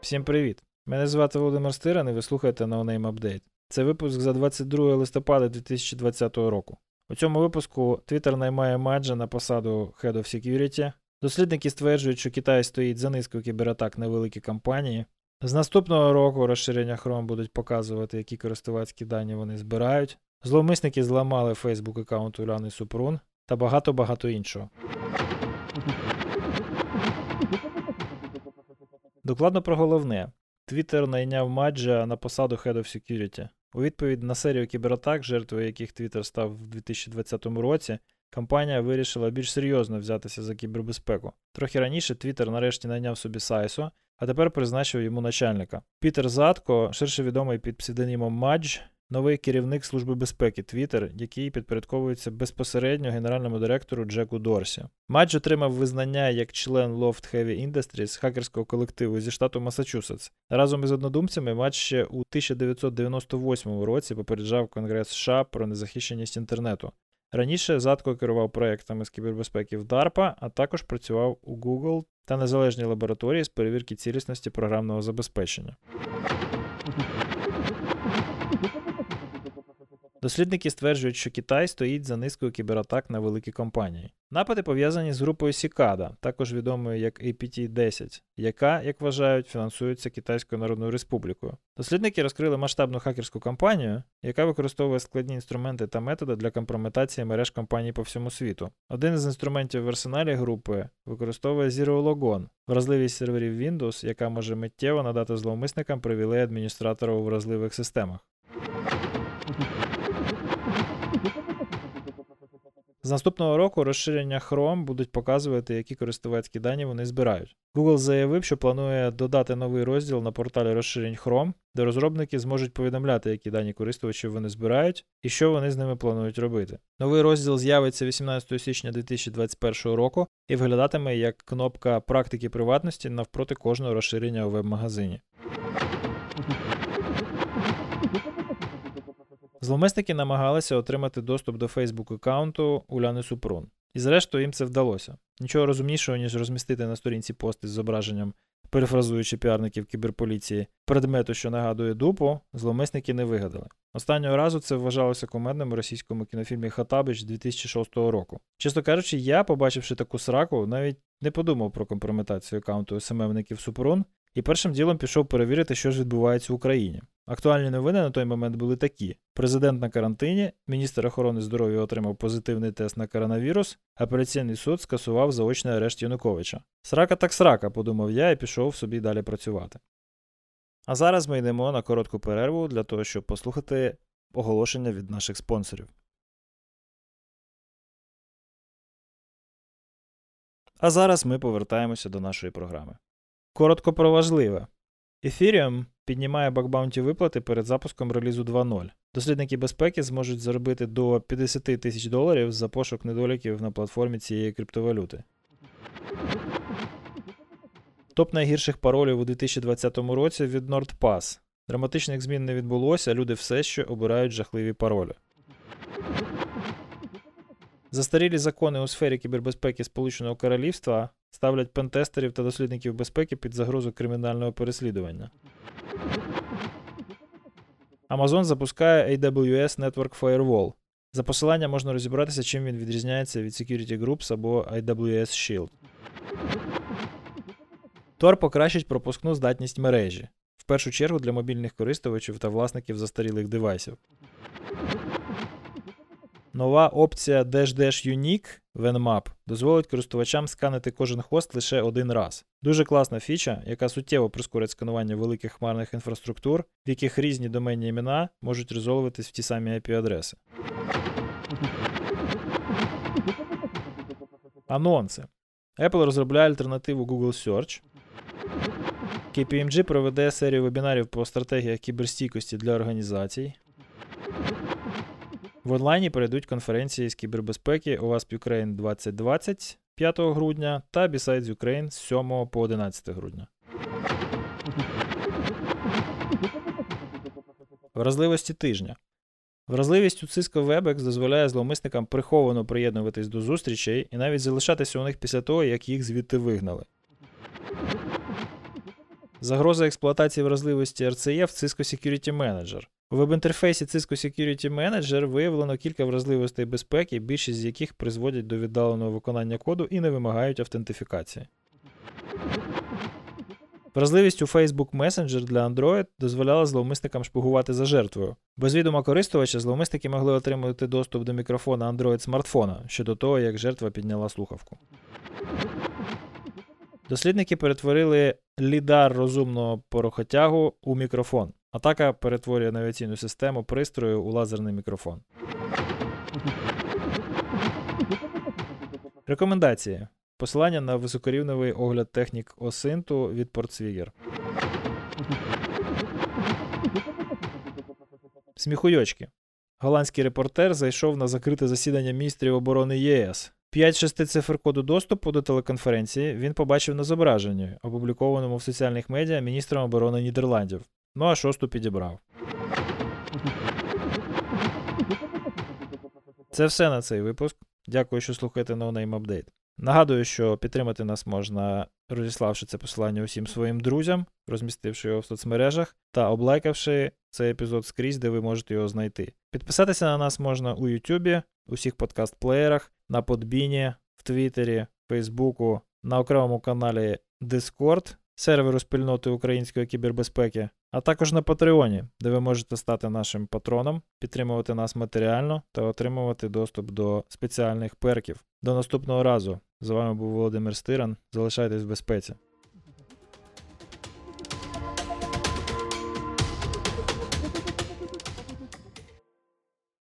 Всім привіт! Мене звати Володимир Стиран і ви слухаєте No Name Update. Це випуск за 22 листопада 2020 року. У цьому випуску Twitter наймає Маджа на посаду Head of Security. Дослідники стверджують, що Китай стоїть за низкою кібератак на великі компанії. З наступного року розширення Chrome будуть показувати, які користувацькі дані вони збирають. Зловмисники зламали Facebook аккаунт Уляни Супрун та багато-багато іншого. Докладно про головне. Twitter найняв Маджа на посаду Head of Security. У відповідь на серію кібератак, жертвою яких Twitter став в 2020 році, компанія вирішила більш серйозно взятися за кібербезпеку. Трохи раніше Twitter нарешті найняв собі CISO, а тепер призначив йому начальника. Пітер Задко, ширше відомий під псевдонімом Мадж, новий керівник Служби безпеки Twitter, який підпорядковується безпосередньо генеральному директору Джеку Дорсі. Мадж отримав визнання як член L0pht Heavy Industries хакерського колективу зі штату Масачусетс. Разом із однодумцями Мадж ще у 1998 році попереджав Конгрес США про незахищеність інтернету. Раніше Задко керував проектами з кібербезпеки в DARPA, а також працював у Google та незалежній лабораторії з перевірки цілісності програмного забезпечення. Дослідники стверджують, що Китай стоїть за низкою кібератак на великі компанії. Напади пов'язані з групою Сікада, також відомою як APT-10, яка, як вважають, фінансується Китайською Народною Республікою. Дослідники розкрили масштабну хакерську кампанію, яка використовує складні інструменти та методи для компрометації мереж компаній по всьому світу. Один із інструментів в арсеналі групи використовує Zero Logon, вразливість серверів Windows, яка може миттєво надати зловмисникам привілей адміністратора у вразливих системах. З наступного року розширення Chrome будуть показувати, які користувацькі дані вони збирають. Google заявив, що планує додати новий розділ на порталі розширень Chrome, де розробники зможуть повідомляти, які дані користувачів вони збирають і що вони з ними планують робити. Новий розділ з'явиться 18 січня 2021 року і виглядатиме як кнопка практики приватності навпроти кожного розширення у веб-магазині. Зловмисники намагалися отримати доступ до Facebook аккаунту Уляни Супрун. І зрештою їм це вдалося. Нічого розумнішого, ніж розмістити на сторінці пости з зображенням, перефразуючи піарників кіберполіції, предмету, що нагадує дупу, зловмисники не вигадали. Останнього разу це вважалося кумедним у російському кінофільмі Хатабич 2006 року. Чесно кажучи, я, побачивши таку сраку, навіть не подумав про компрометацію аккаунту СММників Супрун і першим ділом пішов перевірити, що ж відбувається в Україні. Актуальні новини на той момент були такі: президент на карантині, міністр охорони здоров'я отримав позитивний тест на коронавірус, апеляційний суд скасував заочний арешт Януковича. Срака так срака, подумав я і пішов собі далі працювати. А зараз ми йдемо на коротку перерву для того, щоб послухати оголошення від наших спонсорів. А зараз ми повертаємося до нашої програми. Коротко про важливе. Ethereum піднімає бакбаунті виплати перед запуском релізу 2.0. Дослідники безпеки зможуть заробити до 50 тисяч доларів за пошук недоліків на платформі цієї криптовалюти. Топ найгірших паролів у 2020 році від NordPass. Драматичних змін не відбулося, люди все ще обирають жахливі паролі. Застарілі закони у сфері кібербезпеки Сполученого Королівства ставлять пентестерів та дослідників безпеки під загрозу кримінального переслідування. Amazon запускає AWS Network Firewall. За посиланням можна розібратися, чим він відрізняється від Security Groups або AWS Shield. Tor покращить пропускну здатність мережі, в першу чергу для мобільних користувачів та власників застарілих девайсів. Нова опція Dash Dash Unique VNMAP дозволить користувачам сканити кожен хост лише один раз. Дуже класна фіча, яка суттєво прискорить сканування великих хмарних інфраструктур, в яких різні доменні імена можуть резолвуватись в ті самі IP-адреси. Анонси. Apple розробляє альтернативу Google Search. KPMG проведе серію вебінарів по стратегіях кіберстійкості для організацій. В онлайні перейдуть конференції з кібербезпеки OWASP Ukraine 2020 5 грудня та Besides Ukraine з 7 по 11 грудня. Вразливості тижня. Вразливість у Cisco WebEx дозволяє зловмисникам приховано приєднуватись до зустрічей і навіть залишатися у них після того, як їх звідти вигнали. Загроза експлуатації вразливості RCE в Cisco Security Manager. У веб-інтерфейсі Cisco Security Manager виявлено кілька вразливостей безпеки, більшість з яких призводять до віддаленого виконання коду і не вимагають автентифікації. Вразливість у Facebook Messenger для Android дозволяла зловмисникам шпигувати за жертвою. Без відома користувача зловмисники могли отримати доступ до мікрофона Android смартфона ще до того, як жертва підняла слухавку. Дослідники перетворили лідар розумного порохотягу у мікрофон. Атака перетворює навігаційну систему пристрою у лазерний мікрофон. Рекомендації. Посилання на високорівневий огляд технік осинту від Портсвігер. Сміхуйочки. Голландський репортер зайшов на закрите засідання міністрів оборони ЄС. 5-6 цифр коду доступу до телеконференції він побачив на зображенні, опублікованому в соціальних медіа міністром оборони Нідерландів. Ну а шосту підібрав. Це все на цей випуск. Дякую, що слухаєте No Name Update. Нагадую, що підтримати нас можна, розіславши це посилання усім своїм друзям, розмістивши його в соцмережах та облайкавши цей епізод скрізь, де ви можете його знайти. Підписатися на нас можна у Ютубі, усіх подкаст-плеєрах, на Подбіні, в Твіттері, Фейсбуку, на окремому каналі Discord, серверу спільноти української кібербезпеки, а також на Патреоні, де ви можете стати нашим патроном, підтримувати нас матеріально та отримувати доступ до спеціальних перків. До наступного разу. З вами був Володимир Стиран. Залишайтесь в безпеці.